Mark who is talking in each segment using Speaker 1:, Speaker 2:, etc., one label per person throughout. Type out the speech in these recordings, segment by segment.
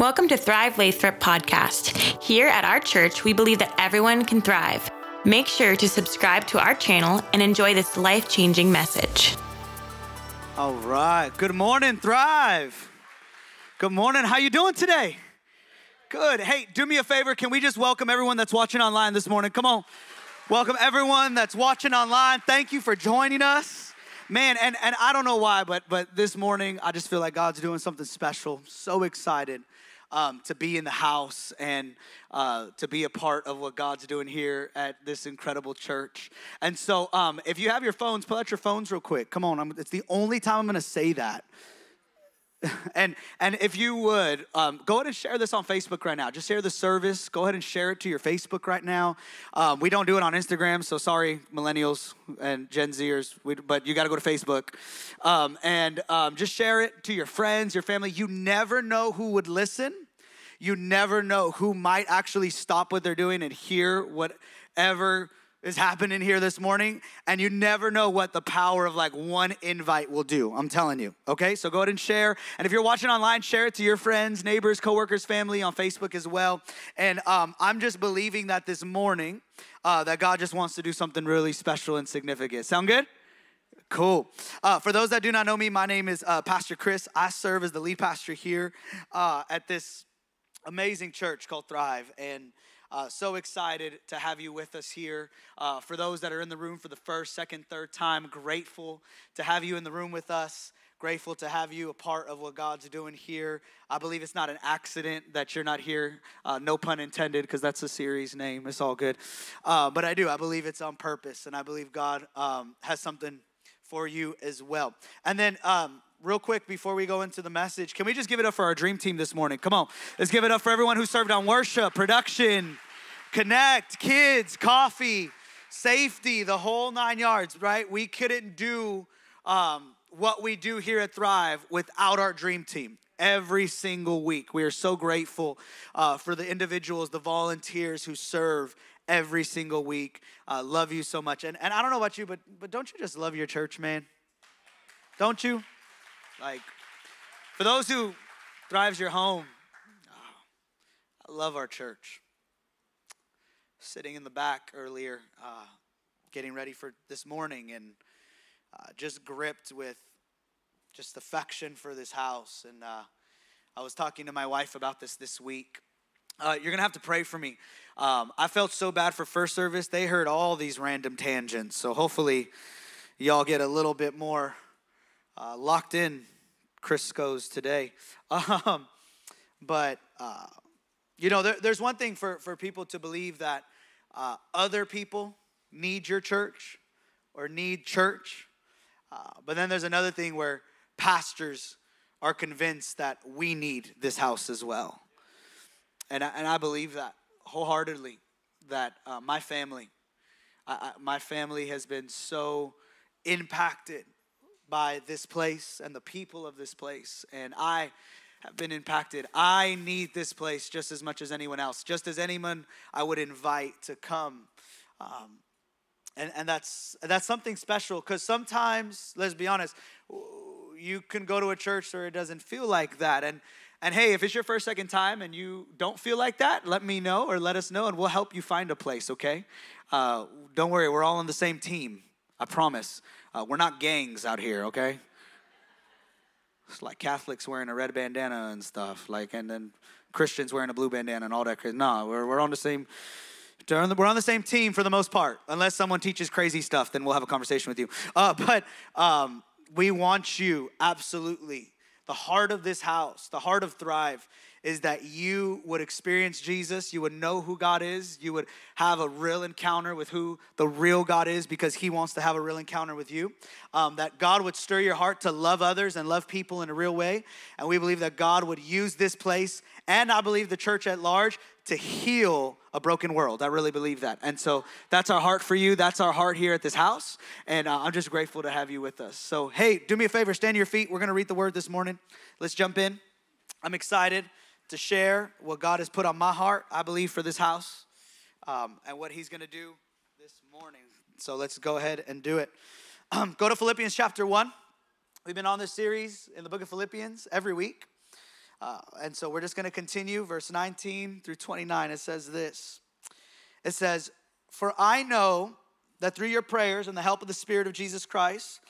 Speaker 1: Welcome to Thrive Lathrop podcast. Here at our church, we believe that everyone can thrive. Make sure to subscribe to our channel and enjoy this life-changing message.
Speaker 2: All right. Good morning, Thrive. Good morning. How you doing today? Good. Hey, do me a favor. Can we just welcome everyone that's watching online this morning? Come on. Welcome everyone that's watching online. Thank you for joining us. Man, and, and I don't know why, but but this morning I just feel like God's doing something special. So excited um, to be in the house and uh, to be a part of what God's doing here at this incredible church. And so, um, if you have your phones, pull out your phones real quick. Come on, I'm, it's the only time I'm going to say that. and and if you would um, go ahead and share this on facebook right now. Just share the service. Go ahead and share it to your facebook right now. Um, we don't do it on instagram so sorry millennials and gen zers. We, but you got to go to facebook. Um, and um, just share it to your friends your family. You never know who would listen you never know who might actually stop what they're doing and hear whatever is happening here this morning, and you never know what the power of like one invite will do. I'm telling you. Okay, so go ahead and share. And if you're watching online, share it to your friends, neighbors, coworkers, family on Facebook as well. And um, I'm just believing that this morning uh, that God just wants to do something really special and significant. Sound good? Cool. Uh, for those that do not know me, my name is uh, Pastor Chris. I serve as the lead pastor here uh, at this amazing church called Thrive. And uh, so excited to have you with us here. Uh, for those that are in the room for the first, second, third time, grateful to have you in the room with us. Grateful to have you a part of what God's doing here. I believe it's not an accident that you're not here. Uh, no pun intended, because that's the series name. It's all good. Uh, but I do. I believe it's on purpose, and I believe God um, has something for you as well. And then, um, real quick before we go into the message, can we just give it up for our dream team this morning? Come on, let's give it up for everyone who served on worship, production, connect, kids, coffee, safety, the whole nine yards, right? We couldn't do um, what we do here at Thrive without our dream team every single week. We are so grateful uh, for the individuals, the volunteers who serve every single week. Uh, love you so much. And, and I don't know about you, but, but don't you just love your church, man? Don't you? Like, for those who thrives your home, oh, I love our church. Sitting in the back earlier, uh, getting ready for this morning, and uh, just gripped with just affection for this house. And uh, I was talking to my wife about this this week. Uh, you're gonna have to pray for me. Um, I felt so bad for first service; they heard all these random tangents. So hopefully, y'all get a little bit more uh, locked in Crisco's today. Um, but, uh, you know, there, there's one thing for, for people to believe that uh, other people need your church or need church. Uh, but then there's another thing where pastors are convinced that we need this house as well. And I, and I believe that wholeheartedly, that uh, my family, I, I, my family has been so impacted by this place and the people of this place. And I have been impacted. I need this place just as much as anyone else, just as anyone I would invite to come. Um, and, and that's that's something special because sometimes, let's be honest, you can go to a church where it doesn't feel like that. And and hey, if it's your first, second time and you don't feel like that, let me know or let us know, and we'll help you find a place. Okay? Uh, don't worry, we're all on the same team. I promise. Uh, we're not gangs out here, okay? It's like Catholics wearing a red bandana and stuff, like, and then Christians wearing a blue bandana and all that. No, we're, we're on the same. We're on the same team for the most part, unless someone teaches crazy stuff. Then we'll have a conversation with you. Uh, but um, we want you absolutely. The heart of this house, the heart of Thrive, is that you would experience Jesus, you would know who God is, you would have a real encounter with who the real God is because He wants to have a real encounter with you. Um, that God would stir your heart to love others and love people in a real way. And we believe that God would use this place and I believe the church at large to heal a broken world. I really believe that. And so that's our heart for you. That's our heart here at this house. And uh, I'm just grateful to have you with us. So, hey, do me a favor, stand to your feet. We're going to read the word this morning. Let's jump in. I'm excited to share what God has put on my heart, I believe, for this house um, and what He's going to do this morning. So let's go ahead and do it. Um, go to Philippians chapter 1. We've been on this series in the book of Philippians every week. Uh, and so we're just going to continue, verse 19 through 29. It says this It says, For I know that through your prayers and the help of the Spirit of Jesus Christ,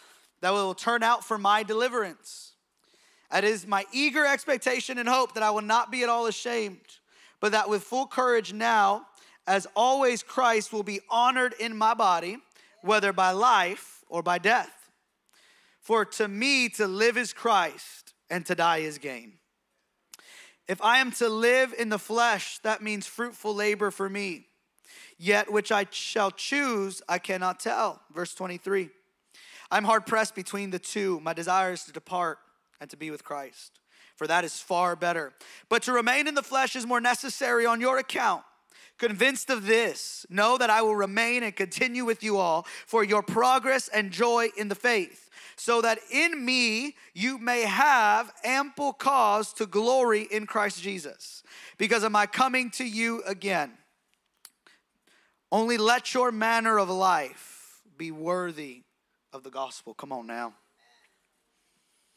Speaker 2: that will turn out for my deliverance. It is my eager expectation and hope that I will not be at all ashamed, but that with full courage now, as always, Christ will be honored in my body, whether by life or by death. For to me, to live is Christ, and to die is gain. If I am to live in the flesh, that means fruitful labor for me. Yet which I shall choose, I cannot tell. Verse 23. I'm hard pressed between the two. My desire is to depart and to be with Christ, for that is far better. But to remain in the flesh is more necessary on your account. Convinced of this, know that I will remain and continue with you all for your progress and joy in the faith so that in me you may have ample cause to glory in Christ Jesus because of my coming to you again. Only let your manner of life be worthy of the gospel. Come on now.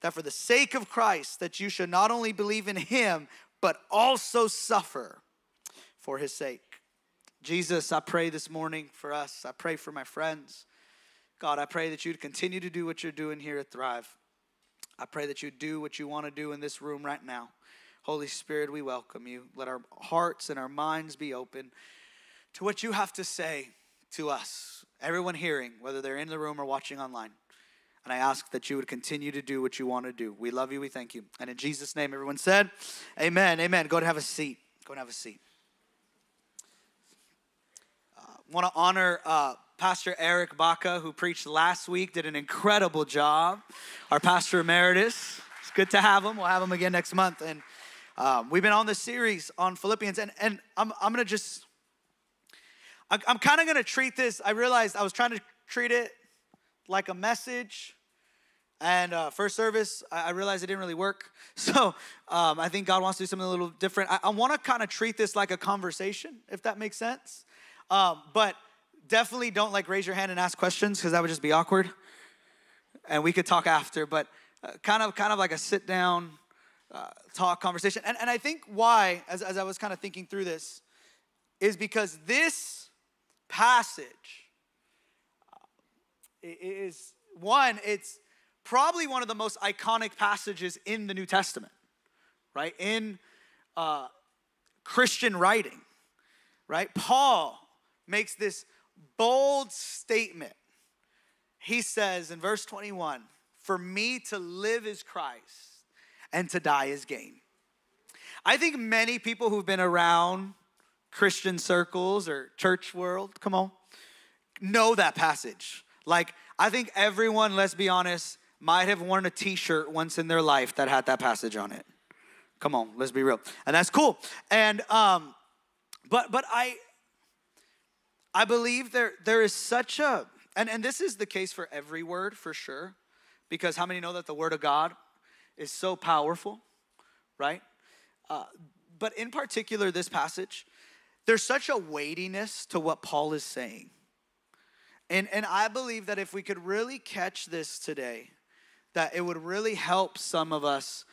Speaker 2: that for the sake of Christ, that you should not only believe in him, but also suffer for his sake. Jesus, I pray this morning for us. I pray for my friends. God, I pray that you'd continue to do what you're doing here at Thrive. I pray that you do what you want to do in this room right now. Holy Spirit, we welcome you. Let our hearts and our minds be open to what you have to say to us, everyone hearing, whether they're in the room or watching online. And I ask that you would continue to do what you want to do. We love you. We thank you. And in Jesus' name, everyone said, Amen. Amen. Go and have a seat. Go and have a seat I want to honor uh, Pastor Eric Baca, who preached last week, did an incredible job. Our pastor emeritus. It's good to have him. We'll have him again next month. And um, we've been on this series on Philippians, and, and I'm, I'm going to just, I, I'm kind of going to treat this. I realized I was trying to treat it like a message. And uh, first service, I, I realized it didn't really work. So um, I think God wants to do something a little different. I, I want to kind of treat this like a conversation, if that makes sense. Um, but definitely don't like raise your hand and ask questions because that would just be awkward. And we could talk after, but uh, kind of kind of like a sit down uh, talk conversation. And, and I think why, as, as I was kind of thinking through this, is because this passage is one, it's probably one of the most iconic passages in the New Testament, right? In uh, Christian writing, right? Paul makes this bold statement. He says in verse 21 For me to live is Christ, and to die is gain. I think many people who've been around Christian circles or church world, come on, know that passage. Like, I think everyone, let's be honest, might have worn a t shirt once in their life that had that passage on it. Come on, let's be real. And that's cool. And, um, but, but I, I believe there, there is such a, and, and this is the case for every word for sure, because how many know that the word of God is so powerful, right? Uh, but in particular, this passage, there's such a weightiness to what Paul is saying. And, and I believe that if we could really catch this today, that it would really help some of us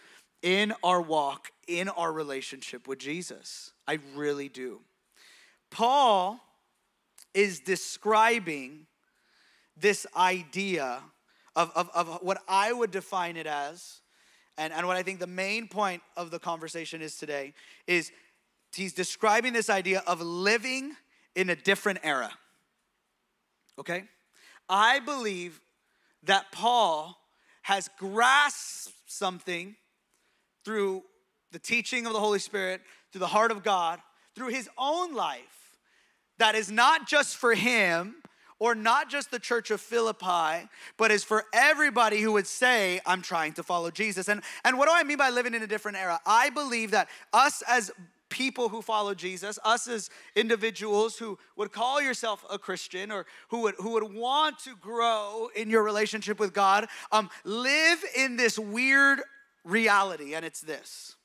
Speaker 2: in our walk, in our relationship with Jesus. I really do. Paul is describing this idea of, of, of what I would define it as, and, and what I think the main point of the conversation is today, is he's describing this idea of living in a different era. Okay? I believe that Paul has grasped something through the teaching of the Holy Spirit, through the heart of God, through his own life that is not just for him or not just the church of Philippi, but is for everybody who would say, I'm trying to follow Jesus. And, and what do I mean by living in a different era? I believe that us as people who follow Jesus, us as individuals who would call yourself a Christian or who would, who would want to grow in your relationship with God, um, live in this weird reality, and it's this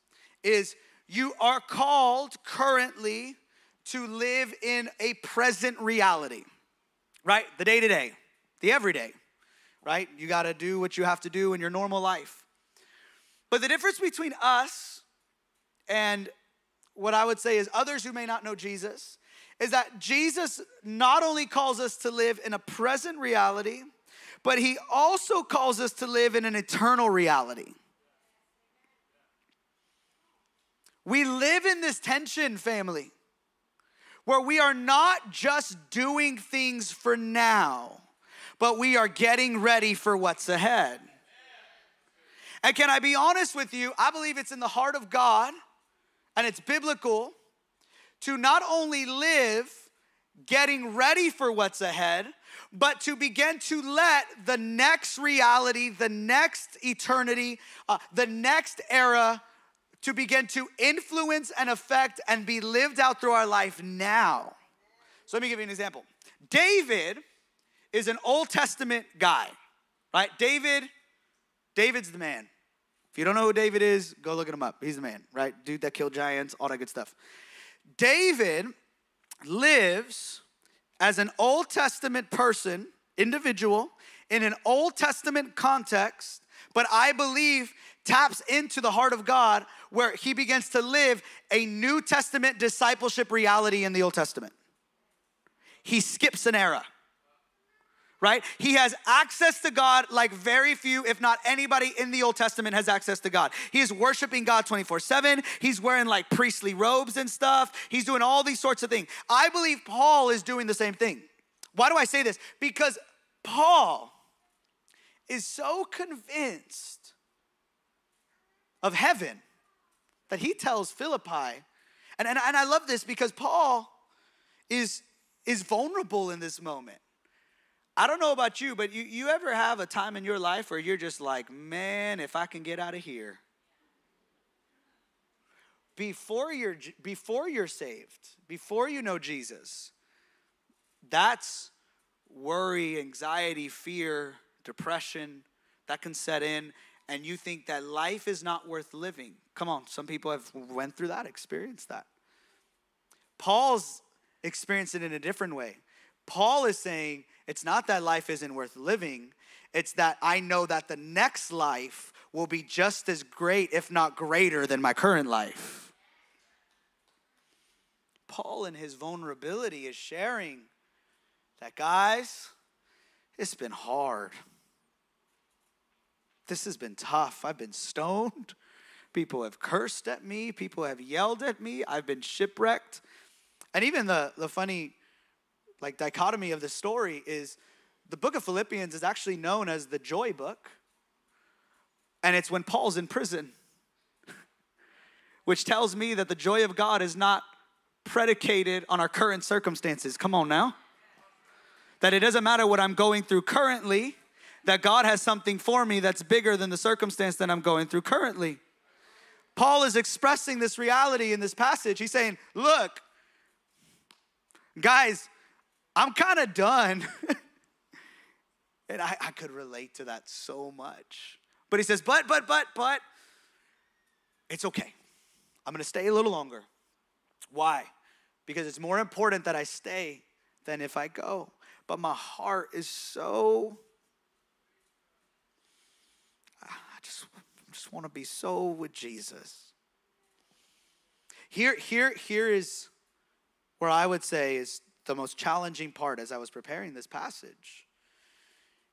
Speaker 2: is you are called currently to live in a present reality, right? The day to day, the everyday, right? You got to do what you have to do in your normal life. But the difference between us and what I would say is others who may not know Jesus is that Jesus not only calls us to live in a present reality, but he also calls us to live in an eternal reality. We live in this tension, family, where we are not just doing things for now, but we are getting ready for what's ahead. And can I be honest with you? I believe it's in the heart of God and it's biblical to not only live getting ready for what's ahead, but to begin to let the next reality, the next eternity, uh, the next era to begin to influence and affect and be lived out through our life now. So let me give you an example. David is an Old Testament guy, right? David, David's the man. You don't know who David is, go look at him up. He's the man, right? Dude that killed giants, all that good stuff. David lives as an Old Testament person, individual, in an Old Testament context, but I believe taps into the heart of God where he begins to live a New Testament discipleship reality in the Old Testament. He skips an era right? He has access to God like very few, if not anybody in the Old Testament has access to God. He is worshiping God 24 7. He's wearing like priestly robes and stuff. He's doing all these sorts of things. I believe Paul is doing the same thing. Why do I say this? Because Paul is so convinced of heaven that he tells Philippi, and, and, and I love this because Paul is, is vulnerable in this moment. I don't know about you, but you, you ever have a time in your life where you're just like, man, if I can get out of here. Before you're, before you're saved, before you know Jesus, that's worry, anxiety, fear, depression that can set in and you think that life is not worth living. Come on, some people have went through that, experienced that. Paul's experienced it in a different way. Paul is saying it's not that life isn't worth living, it's that I know that the next life will be just as great, if not greater, than my current life. Paul, in his vulnerability, is sharing that, guys, it's been hard. This has been tough. I've been stoned. People have cursed at me. People have yelled at me. I've been shipwrecked. And even the, the funny like dichotomy of the story is the book of Philippians is actually known as the joy book. And it's when Paul's in prison, which tells me that the joy of God is not predicated on our current circumstances. Come on now. That it doesn't matter what I'm going through currently, that God has something for me that's bigger than the circumstance that I'm going through currently. Paul is expressing this reality in this passage. He's saying, Look, guys, I'm kind of done. and I, I could relate to that so much. But he says, But, but, but, but, it's okay. I'm gonna stay a little longer. Why? Because it's more important that I stay than if I go. But my heart is so I just, just want to be so with Jesus. Here, here, here is where I would say is the most challenging part as I was preparing this passage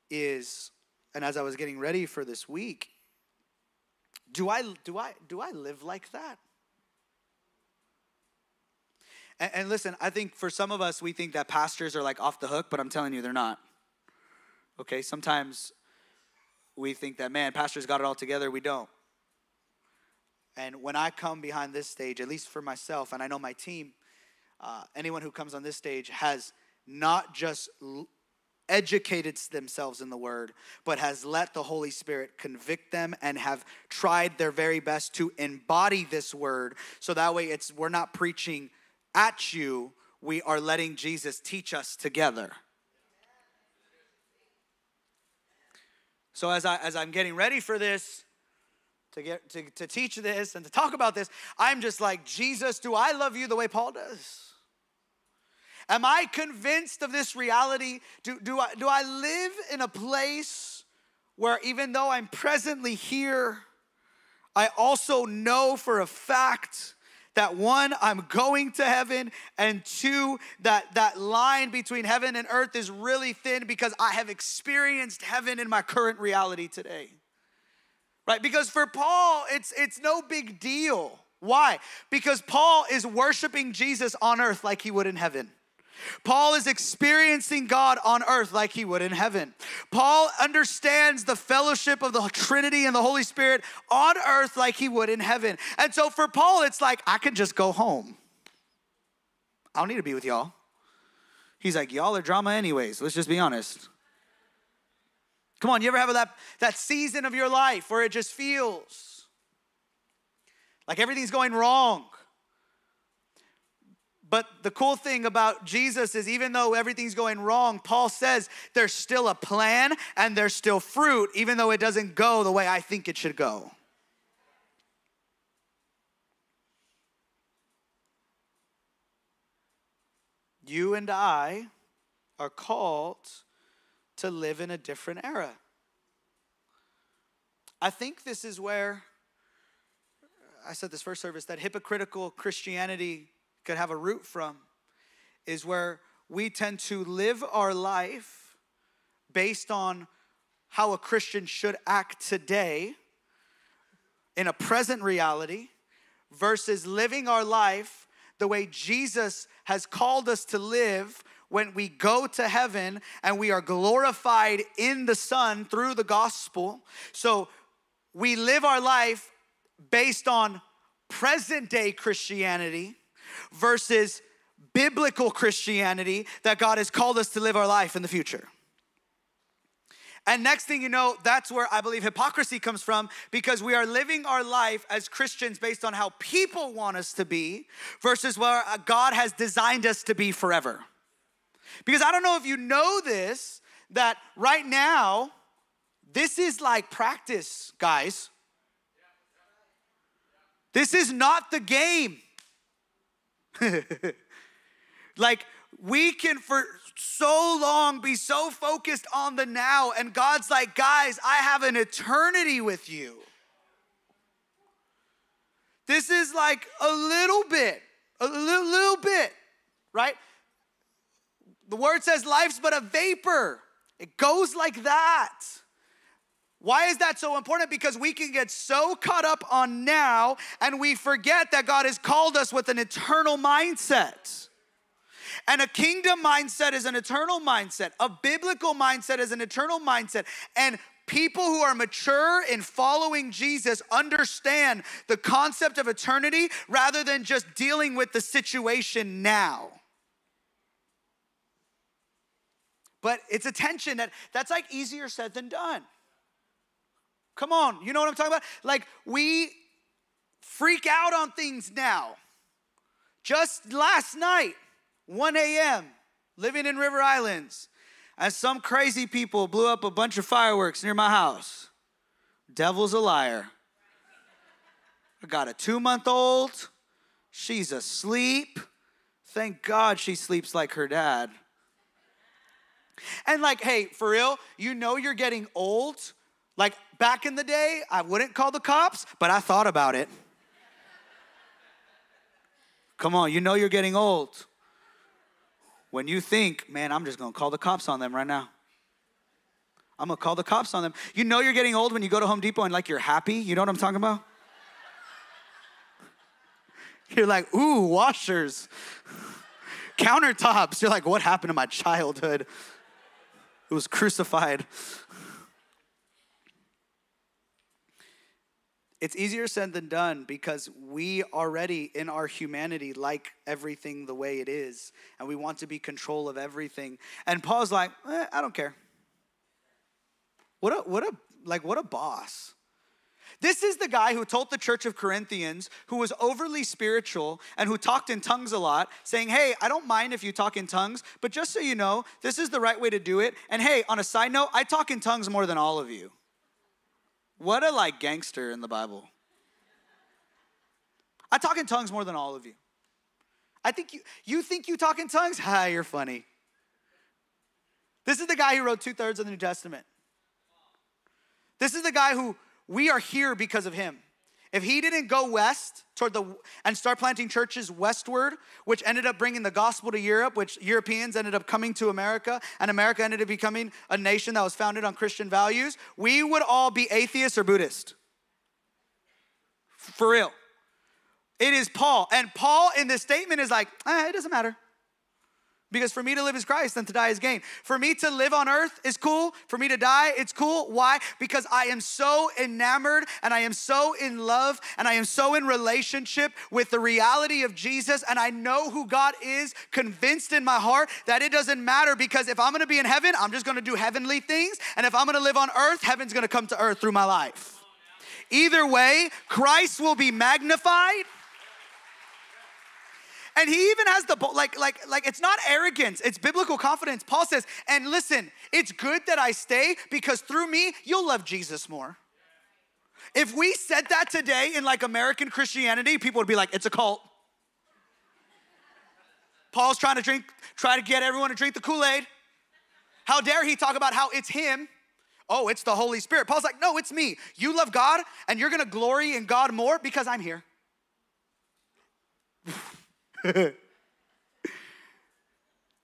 Speaker 2: is, and as I was getting ready for this week, do I do I do I live like that? And, and listen, I think for some of us, we think that pastors are like off the hook, but I'm telling you, they're not. Okay, sometimes we think that, man, pastors got it all together. We don't. And when I come behind this stage, at least for myself, and I know my team, uh, anyone who comes on this stage has not just l- educated themselves in the word, but has let the Holy Spirit convict them and have tried their very best to embody this word. So that way it's we're not preaching at you, we are letting Jesus teach us together. So as I as I'm getting ready for this, to get to, to teach this and to talk about this, I'm just like, Jesus, do I love you the way Paul does? Am I convinced of this reality? Do, do, I, do I live in a place where even though I'm presently here, I also know for a fact that one, I'm going to heaven, and two, that that line between heaven and earth is really thin because I have experienced heaven in my current reality today. Right? Because for Paul, it's it's no big deal. Why? Because Paul is worshiping Jesus on earth like he would in heaven. Paul is experiencing God on earth like he would in heaven. Paul understands the fellowship of the Trinity and the Holy Spirit on earth like he would in heaven. And so for Paul, it's like, I can just go home. I don't need to be with y'all. He's like, y'all are drama anyways. Let's just be honest. Come on, you ever have that, that season of your life where it just feels like everything's going wrong? But the cool thing about Jesus is, even though everything's going wrong, Paul says there's still a plan and there's still fruit, even though it doesn't go the way I think it should go. You and I are called to live in a different era. I think this is where I said this first service that hypocritical Christianity could have a root from is where we tend to live our life based on how a Christian should act today in a present reality versus living our life the way Jesus has called us to live when we go to heaven and we are glorified in the Son through the gospel. So we live our life based on present day Christianity versus biblical Christianity that God has called us to live our life in the future. And next thing you know, that's where I believe hypocrisy comes from because we are living our life as Christians based on how people want us to be versus where uh, God has designed us to be forever. Because I don't know if you know this, that right now, this is like practice, guys. This is not the game. like we can for so long be so focused on the now, and God's like, guys, I have an eternity with you. This is like a little bit, a little, little bit, right? The word says life's but a vapor. It goes like that. Why is that so important? Because we can get so caught up on now and we forget that God has called us with an eternal mindset. And a kingdom mindset is an eternal mindset. A biblical mindset is an eternal mindset. And people who are mature in following Jesus understand the concept of eternity rather than just dealing with the situation now. But it's a tension that that's like easier said than done. Come on, you know what I'm talking about? Like we freak out on things now. Just last night, 1 a.m., living in River Islands, as some crazy people blew up a bunch of fireworks near my house. Devil's a liar. I got a two month old. She's asleep. Thank God she sleeps like her dad. And, like, hey, for real, you know you're getting old like back in the day, I wouldn't call the cops, but I thought about it. Come on, you know you're getting old. When you think, man, I'm just gonna call the cops on them right now. I'm gonna call the cops on them. You know you're getting old when you go to Home Depot and like you're happy. You know what I'm talking about? You're like, ooh, washers, countertops. You're like, what happened to my childhood? It was crucified. It's easier said than done because we already in our humanity like everything the way it is and we want to be control of everything and paul's like eh, i don't care what a what a like what a boss this is the guy who told the church of Corinthians, who was overly spiritual and who talked in tongues a lot, saying, Hey, I don't mind if you talk in tongues, but just so you know, this is the right way to do it. And hey, on a side note, I talk in tongues more than all of you. What a like gangster in the Bible. I talk in tongues more than all of you. I think you you think you talk in tongues? Ha, you're funny. This is the guy who wrote two thirds of the New Testament. This is the guy who we are here because of him. If he didn't go west toward the and start planting churches westward, which ended up bringing the gospel to Europe, which Europeans ended up coming to America, and America ended up becoming a nation that was founded on Christian values, we would all be atheists or Buddhist. For real. It is Paul. And Paul in this statement is like, eh, it doesn't matter. Because for me to live is Christ and to die is gain. For me to live on earth is cool. For me to die, it's cool. Why? Because I am so enamored and I am so in love and I am so in relationship with the reality of Jesus and I know who God is, convinced in my heart that it doesn't matter because if I'm gonna be in heaven, I'm just gonna do heavenly things. And if I'm gonna live on earth, heaven's gonna come to earth through my life. Either way, Christ will be magnified and he even has the like like like it's not arrogance, it's biblical confidence. Paul says, "And listen, it's good that I stay because through me you'll love Jesus more." If we said that today in like American Christianity, people would be like, "It's a cult." Paul's trying to drink try to get everyone to drink the Kool-Aid. How dare he talk about how it's him? Oh, it's the Holy Spirit. Paul's like, "No, it's me. You love God and you're going to glory in God more because I'm here."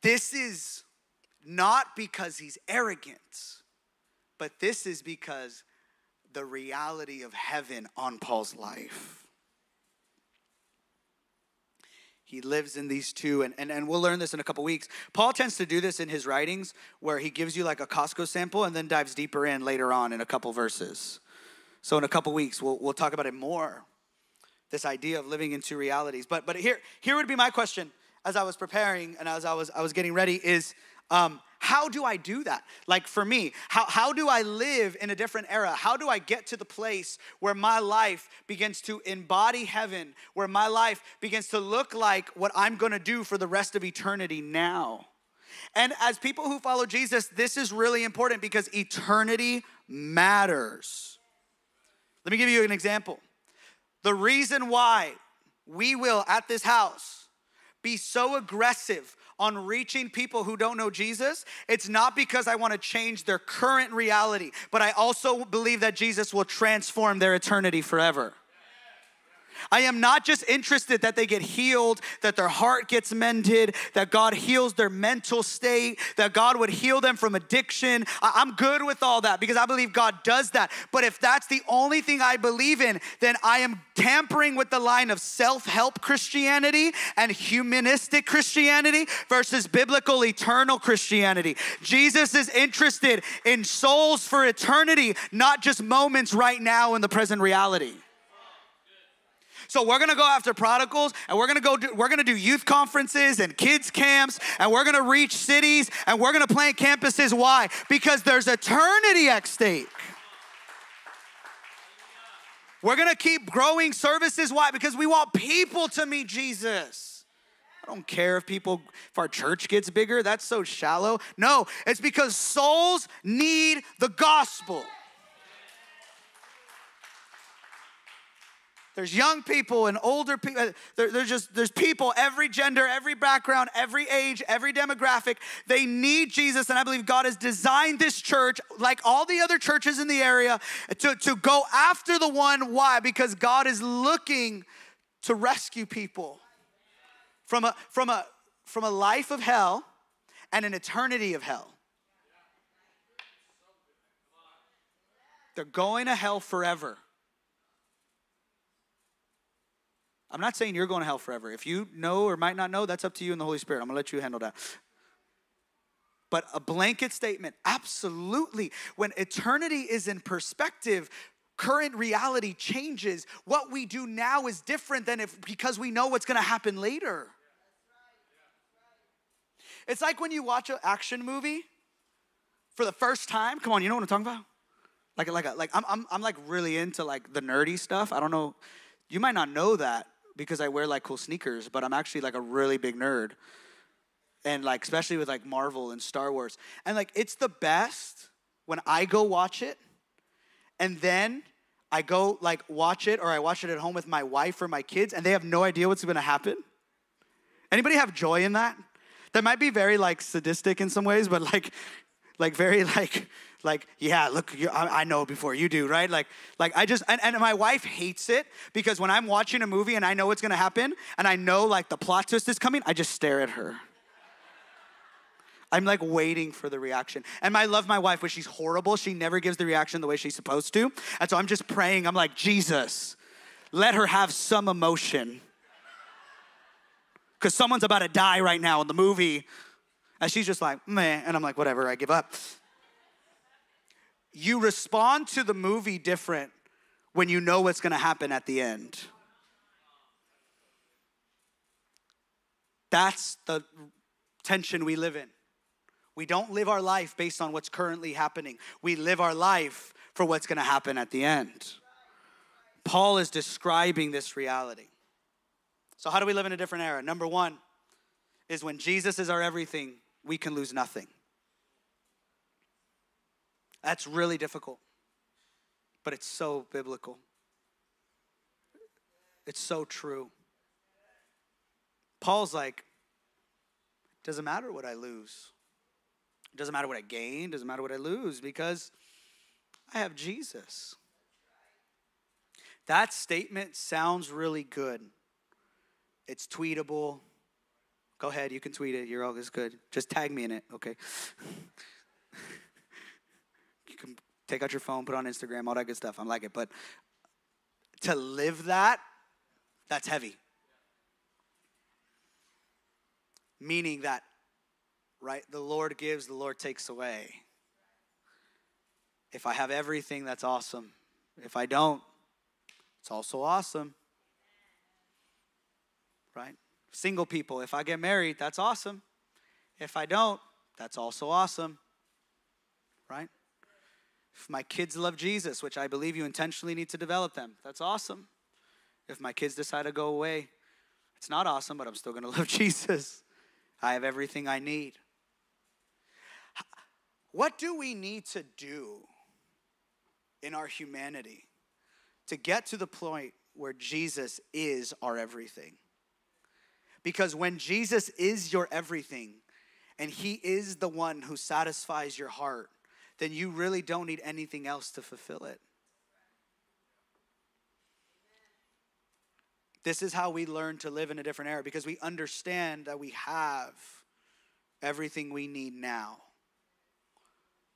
Speaker 2: this is not because he's arrogant, but this is because the reality of heaven on Paul's life. He lives in these two, and, and, and we'll learn this in a couple weeks. Paul tends to do this in his writings where he gives you like a Costco sample and then dives deeper in later on in a couple verses. So, in a couple weeks, we'll, we'll talk about it more this idea of living in two realities. But, but here, here would be my question as I was preparing and as I was, I was getting ready is um, how do I do that? Like for me, how, how do I live in a different era? How do I get to the place where my life begins to embody heaven, where my life begins to look like what I'm gonna do for the rest of eternity now? And as people who follow Jesus, this is really important because eternity matters. Let me give you an example. The reason why we will at this house be so aggressive on reaching people who don't know Jesus, it's not because I want to change their current reality, but I also believe that Jesus will transform their eternity forever. I am not just interested that they get healed, that their heart gets mended, that God heals their mental state, that God would heal them from addiction. I'm good with all that because I believe God does that. But if that's the only thing I believe in, then I am tampering with the line of self help Christianity and humanistic Christianity versus biblical eternal Christianity. Jesus is interested in souls for eternity, not just moments right now in the present reality. So we're gonna go after prodigals and we're gonna go do, we're gonna do youth conferences and kids camps and we're gonna reach cities and we're gonna plant campuses. Why? Because there's eternity at stake. We're gonna keep growing services. Why? Because we want people to meet Jesus. I don't care if people, if our church gets bigger, that's so shallow. No, it's because souls need the gospel. There's young people and older people. Uh, there, there's just there's people, every gender, every background, every age, every demographic. They need Jesus, and I believe God has designed this church, like all the other churches in the area, to, to go after the one. Why? Because God is looking to rescue people from a from a from a life of hell and an eternity of hell. They're going to hell forever. I'm not saying you're going to hell forever. If you know or might not know, that's up to you and the Holy Spirit. I'm going to let you handle that. But a blanket statement, absolutely. When eternity is in perspective, current reality changes. What we do now is different than if because we know what's gonna happen later. It's like when you watch an action movie for the first time. Come on, you know what I'm talking about? Like, like, a, like I'm, I'm, I'm like really into like the nerdy stuff. I don't know. You might not know that because I wear like cool sneakers, but I'm actually like a really big nerd. And like, especially with like Marvel and Star Wars. And like, it's the best when I go watch it and then I go like watch it or I watch it at home with my wife or my kids and they have no idea what's gonna happen. Anybody have joy in that? That might be very like sadistic in some ways, but like, like very like, like yeah, look, I, know before you do, right? Like, like I just and, and my wife hates it because when I'm watching a movie and I know what's gonna happen and I know like the plot twist is coming, I just stare at her. I'm like waiting for the reaction. And I love my wife, but she's horrible. She never gives the reaction the way she's supposed to. And so I'm just praying. I'm like, Jesus, let her have some emotion. Because someone's about to die right now in the movie. And she's just like, meh. And I'm like, whatever, I give up. You respond to the movie different when you know what's gonna happen at the end. That's the tension we live in. We don't live our life based on what's currently happening. We live our life for what's going to happen at the end. Paul is describing this reality. So, how do we live in a different era? Number one is when Jesus is our everything, we can lose nothing. That's really difficult, but it's so biblical. It's so true. Paul's like, doesn't matter what I lose. It doesn't matter what I gain, doesn't matter what I lose because I have Jesus. That statement sounds really good. It's tweetable. Go ahead, you can tweet it. You're this good. Just tag me in it, okay? take out your phone, put on Instagram, all that good stuff. I like it. But to live that, that's heavy. Meaning that right? The Lord gives, the Lord takes away. If I have everything, that's awesome. If I don't, it's also awesome. Right? Single people, if I get married, that's awesome. If I don't, that's also awesome. Right? If my kids love Jesus, which I believe you intentionally need to develop them, that's awesome. If my kids decide to go away, it's not awesome, but I'm still going to love Jesus. I have everything I need. What do we need to do in our humanity to get to the point where Jesus is our everything? Because when Jesus is your everything and He is the one who satisfies your heart, then you really don't need anything else to fulfill it. This is how we learn to live in a different era because we understand that we have everything we need now.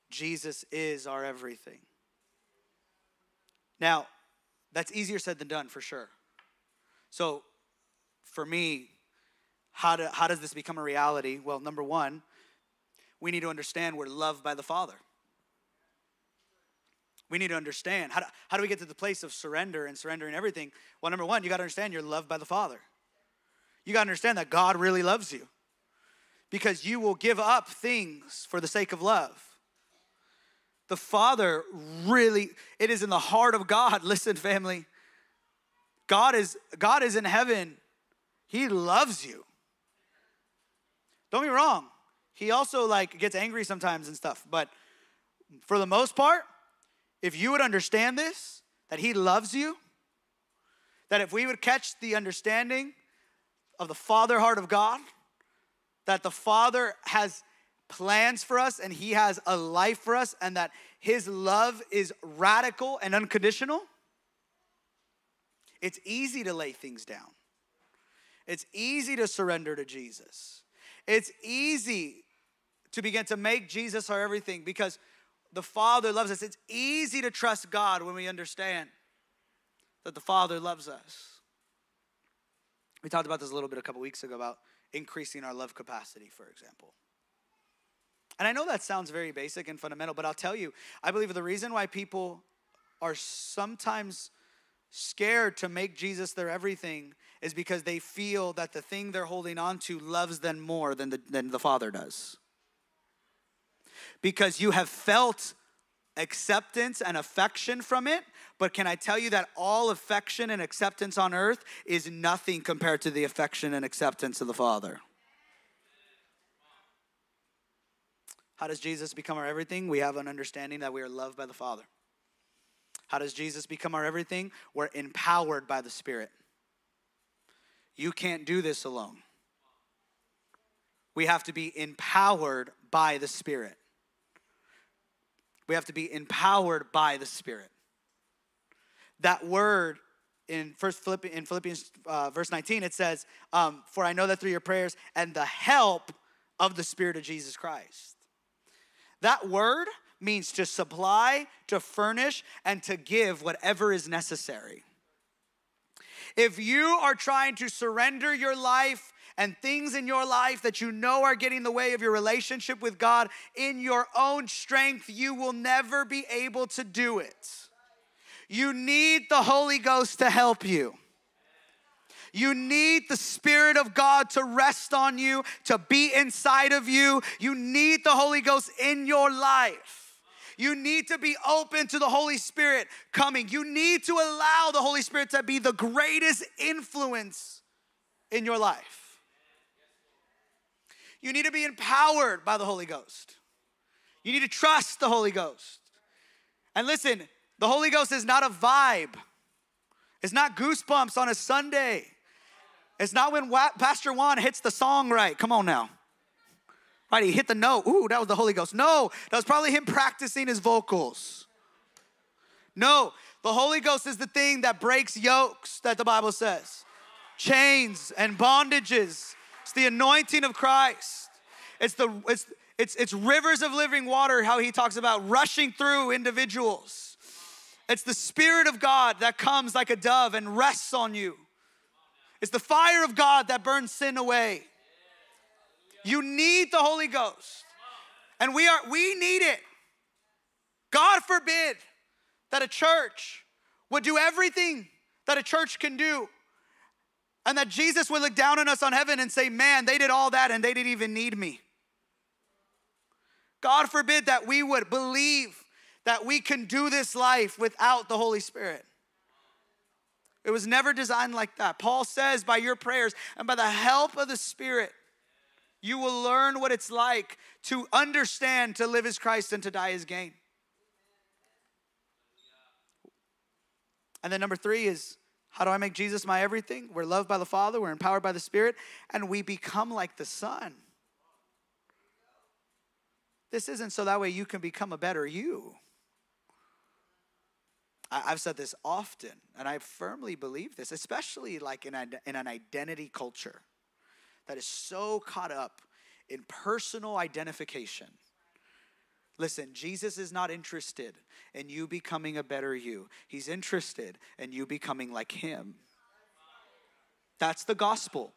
Speaker 2: Jesus is our everything. Now, that's easier said than done for sure. So, for me, how, do, how does this become a reality? Well, number one, we need to understand we're loved by the Father. We need to understand how do, how do we get to the place of surrender and surrendering everything? Well, number one, you got to understand you're loved by the Father. You got to understand that God really loves you because you will give up things for the sake of love. The Father really, it is in the heart of God. Listen, family. God is God is in heaven. He loves you. Don't be wrong. He also like gets angry sometimes and stuff, but for the most part, if you would understand this, that he loves you, that if we would catch the understanding of the father heart of God, that the Father has plans for us and He has a life for us and that His love is radical and unconditional, it's easy to lay things down. It's easy to surrender to Jesus. It's easy to begin to make Jesus our everything because the Father loves us. It's easy to trust God when we understand that the Father loves us. We talked about this a little bit a couple weeks ago about increasing our love capacity, for example. And I know that sounds very basic and fundamental, but I'll tell you, I believe the reason why people are sometimes scared to make Jesus their everything is because they feel that the thing they're holding on to loves them more than the, than the Father does. Because you have felt acceptance and affection from it, but can I tell you that all affection and acceptance on earth is nothing compared to the affection and acceptance of the Father? How does Jesus become our everything? We have an understanding that we are loved by the Father. How does Jesus become our everything? We're empowered by the Spirit. You can't do this alone. We have to be empowered by the Spirit. We have to be empowered by the Spirit. That word in First Philippians, in Philippians uh, verse 19, it says, um, "For I know that through your prayers and the help of the Spirit of Jesus Christ." That word means to supply, to furnish, and to give whatever is necessary. If you are trying to surrender your life and things in your life that you know are getting in the way of your relationship with God in your own strength, you will never be able to do it. You need the Holy Ghost to help you. You need the Spirit of God to rest on you, to be inside of you. You need the Holy Ghost in your life. You need to be open to the Holy Spirit coming. You need to allow the Holy Spirit to be the greatest influence in your life. You need to be empowered by the Holy Ghost. You need to trust the Holy Ghost. And listen, the Holy Ghost is not a vibe, it's not goosebumps on a Sunday. It's not when Pastor Juan hits the song right. Come on now. Right, he hit the note. Ooh, that was the Holy Ghost. No, that was probably him practicing his vocals. No, the Holy Ghost is the thing that breaks yokes, that the Bible says. Chains and bondages. It's the anointing of Christ. It's the it's it's it's rivers of living water, how he talks about rushing through individuals. It's the Spirit of God that comes like a dove and rests on you. It's the fire of God that burns sin away. You need the Holy Ghost. And we are we need it. God forbid that a church would do everything that a church can do. And that Jesus would look down on us on heaven and say, Man, they did all that and they didn't even need me. God forbid that we would believe that we can do this life without the Holy Spirit. It was never designed like that. Paul says, by your prayers and by the help of the Spirit, you will learn what it's like to understand to live as Christ and to die as gain. And then number three is how do I make Jesus my everything? We're loved by the Father, we're empowered by the Spirit, and we become like the Son. This isn't so that way you can become a better you. I've said this often, and I firmly believe this, especially like in, in an identity culture that is so caught up in personal identification. Listen, Jesus is not interested in you becoming a better you. He's interested in you becoming like him. That's the gospel.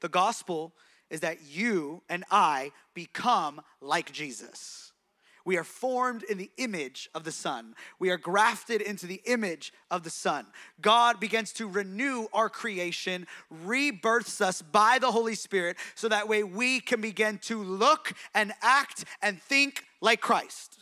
Speaker 2: The gospel is that you and I become like Jesus. We are formed in the image of the Son. We are grafted into the image of the Son. God begins to renew our creation, rebirths us by the Holy Spirit, so that way we can begin to look and act and think like Christ.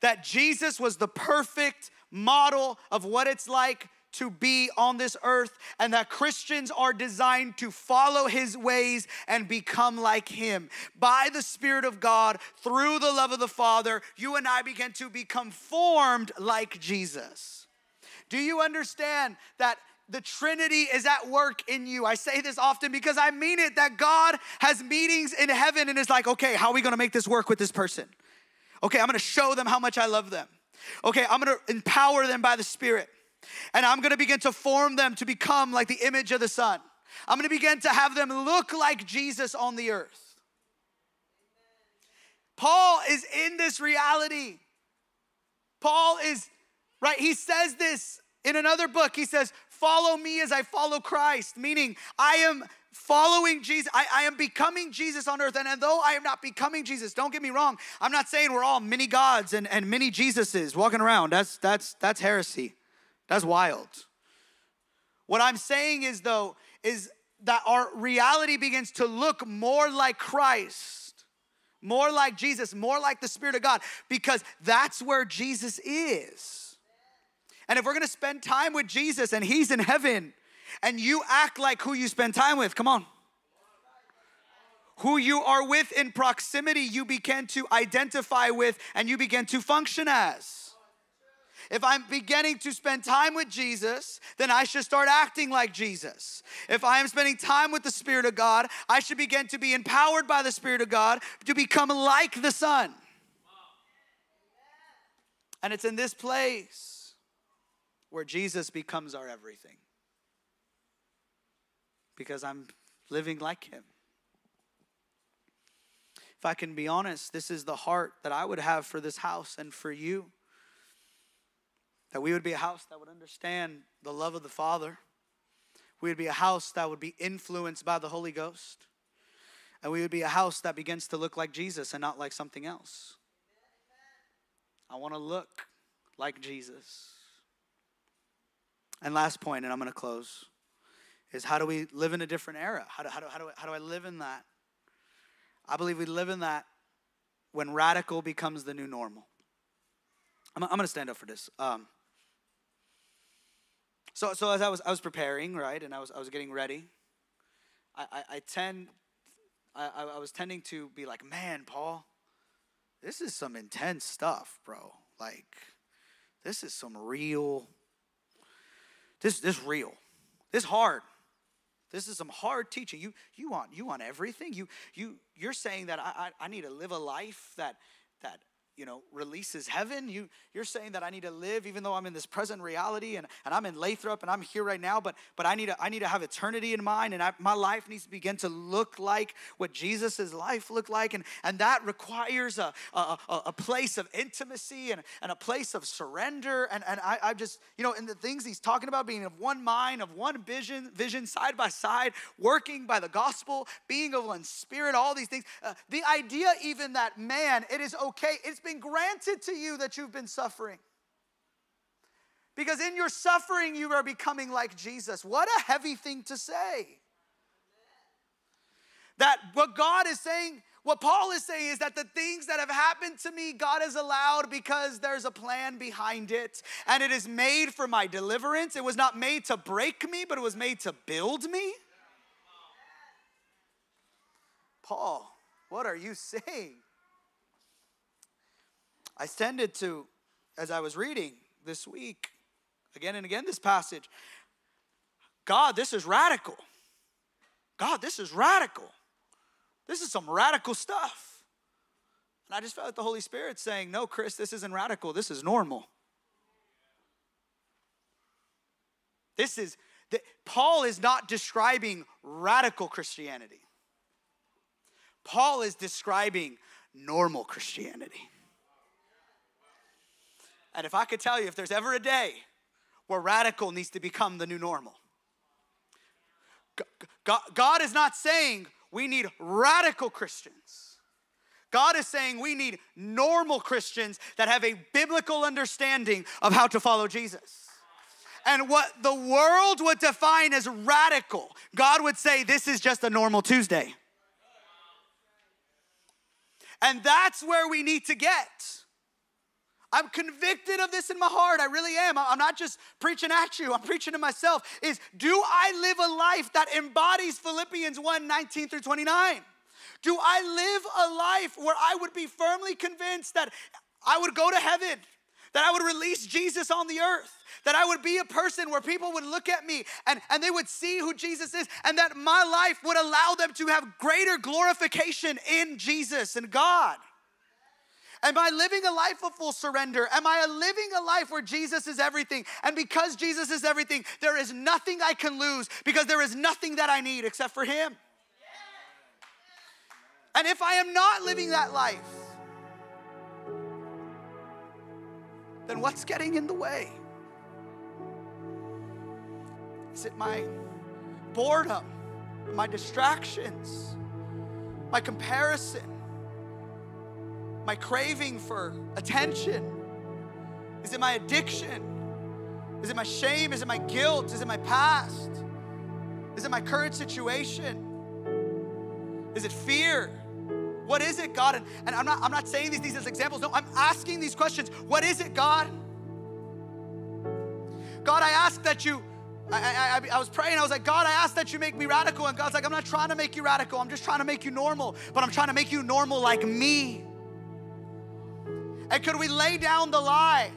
Speaker 2: That Jesus was the perfect model of what it's like to be on this earth, and that Christians are designed to follow his ways and become like him. By the Spirit of God, through the love of the Father, you and I begin to become formed like Jesus. Do you understand that? the Trinity is at work in you. I say this often because I mean it that God has meetings in heaven and is like, okay, how are we gonna make this work with this person? Okay, I'm gonna show them how much I love them. Okay, I'm gonna empower them by the Spirit. And I'm gonna begin to form them to become like the image of the Son. I'm gonna begin to have them look like Jesus on the earth. Paul is in this reality. Paul is, right? He says this in another book. He says, Follow me as I follow Christ, meaning I am following Jesus. I, I, am becoming Jesus on earth. And, and though I am not becoming Jesus, don't get me wrong, I'm not saying we're all mini gods and, and mini Jesuses walking around. That's that's that's heresy. That's wild. What I'm saying is though, is that our reality begins to look more like Christ, more like Jesus, more like the Spirit of God, because that's where Jesus is. And if we're gonna spend time with Jesus and He's in heaven, and you act like who you spend time with, come on. Who you are with in proximity, you begin to identify with and you begin to function as. If I'm beginning to spend time with Jesus, then I should start acting like Jesus. If I am spending time with the Spirit of God, I should begin to be empowered by the Spirit of God to become like the Son. And it's in this place where Jesus becomes our everything because I'm living like Him. If I can be honest, this is the heart that I would have for this house and for you. That we would be a house that would understand the love of the Father. We would be a house that would be influenced by the Holy Ghost. And we would be a house that begins to look like Jesus and not like something else. I want to look like Jesus. And last point, and I'm going to close, is how do we live in a different era? How do, how do, how do, how do I live in that? I believe we live in that when radical becomes the new normal. I'm, I'm going to stand up for this. Um, so, so as I was, I was preparing, right, and I was, I was getting ready, I, I, I tend, I, I was tending to be like, man, Paul, this is some intense stuff, bro. Like, this is some real, this, this real, this hard. This is some hard teaching. You, you want, you want everything. You, you, you're saying that I, I, I need to live a life that, that you know, releases heaven. You, you're saying that I need to live even though I'm in this present reality and, and I'm in Lathrop and I'm here right now, but, but I, need to, I need to have eternity in mind and I, my life needs to begin to look like what Jesus' life looked like. And, and that requires a, a, a place of intimacy and, and a place of surrender. And, and I, I just, you know, in the things he's talking about being of one mind, of one vision, vision side by side, working by the gospel, being of one spirit, all these things. Uh, the idea even that, man, it is okay. It's been granted to you that you've been suffering. Because in your suffering, you are becoming like Jesus. What a heavy thing to say. That what God is saying, what Paul is saying is that the things that have happened to me, God has allowed because there's a plan behind it. And it is made for my deliverance. It was not made to break me, but it was made to build me. Paul, what are you saying? I tended to, as I was reading this week, again and again, this passage, God, this is radical. God, this is radical. This is some radical stuff. And I just felt the Holy Spirit saying, No, Chris, this isn't radical. This is normal. This is, the, Paul is not describing radical Christianity. Paul is describing normal Christianity. And if I could tell you, if there's ever a day where radical needs to become the new normal, God is not saying we need radical Christians. God is saying we need normal Christians that have a biblical understanding of how to follow Jesus. And what the world would define as radical, God would say this is just a normal Tuesday. And that's where we need to get. I'm convicted of this in my heart. I really am. I'm not just preaching at you, I'm preaching to myself. Is do I live a life that embodies Philippians 1 19 through 29? Do I live a life where I would be firmly convinced that I would go to heaven, that I would release Jesus on the earth, that I would be a person where people would look at me and, and they would see who Jesus is, and that my life would allow them to have greater glorification in Jesus and God? Am I living a life of full surrender? Am I living a life where Jesus is everything? And because Jesus is everything, there is nothing I can lose because there is nothing that I need except for Him. And if I am not living that life, then what's getting in the way? Is it my boredom? my distractions, my comparison, my craving for attention? Is it my addiction? Is it my shame? Is it my guilt? Is it my past? Is it my current situation? Is it fear? What is it, God? And, and I'm, not, I'm not saying these things as examples. No, I'm asking these questions. What is it, God? God, I ask that you, I, I, I, was praying, I was like, God, I ask that you make me radical. And God's like, I'm not trying to make you radical. I'm just trying to make you normal. But I'm trying to make you normal like me. And could we lay down the lie?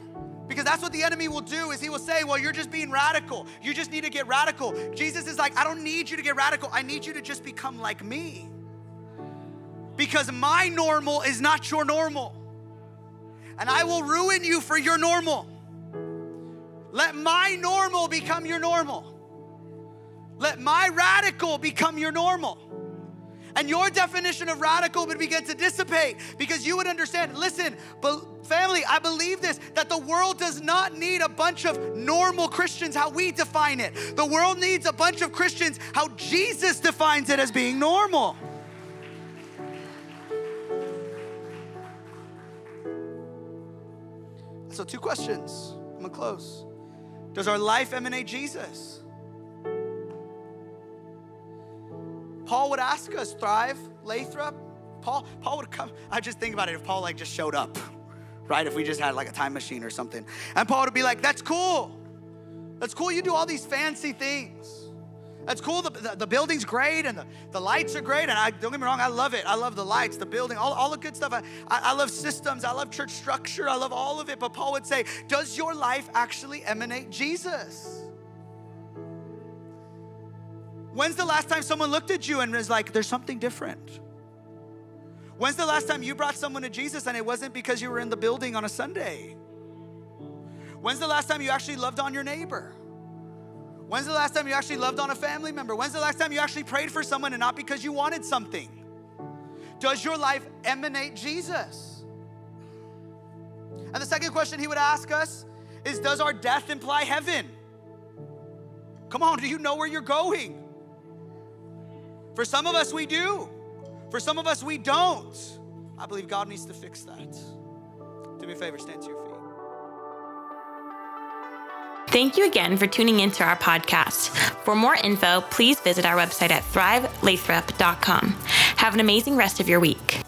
Speaker 2: Because that's what the enemy will do is he will say, "Well, you're just being radical. You just need to get radical." Jesus is like, "I don't need you to get radical. I need you to just become like me." Because my normal is not your normal. And I will ruin you for your normal. Let my normal become your normal. Let my radical become your normal. And your definition of radical would begin to dissipate because you would understand listen, family, I believe this that the world does not need a bunch of normal Christians how we define it. The world needs a bunch of Christians how Jesus defines it as being normal. So, two questions. I'm gonna close. Does our life emanate Jesus? Paul would ask us, Thrive, Lathrop. Paul, Paul would come. I just think about it if Paul like just showed up, right? If we just had like a time machine or something. And Paul would be like, That's cool. That's cool. You do all these fancy things. That's cool. The, the, the, building's great and the, the lights are great. And I don't get me wrong, I love it. I love the lights, the building, all, all the good stuff. I, I, I love systems. I love church structure. I love all of it. But Paul would say, Does your life actually emanate Jesus? When's the last time someone looked at you and was like, there's something different? When's the last time you brought someone to Jesus and it wasn't because you were in the building on a Sunday? When's the last time you actually loved on your neighbor? When's the last time you actually loved on a family member? When's the last time you actually prayed for someone and not because you wanted something? Does your life emanate Jesus? And the second question he would ask us is Does our death imply heaven? Come on, do you know where you're going? For some of us, we do. For some of us, we don't. I believe God needs to fix that. Do me a favor, stand to your feet.
Speaker 1: Thank you again for tuning into our podcast. For more info, please visit our website at thrivelathrop.com. Have an amazing rest of your week.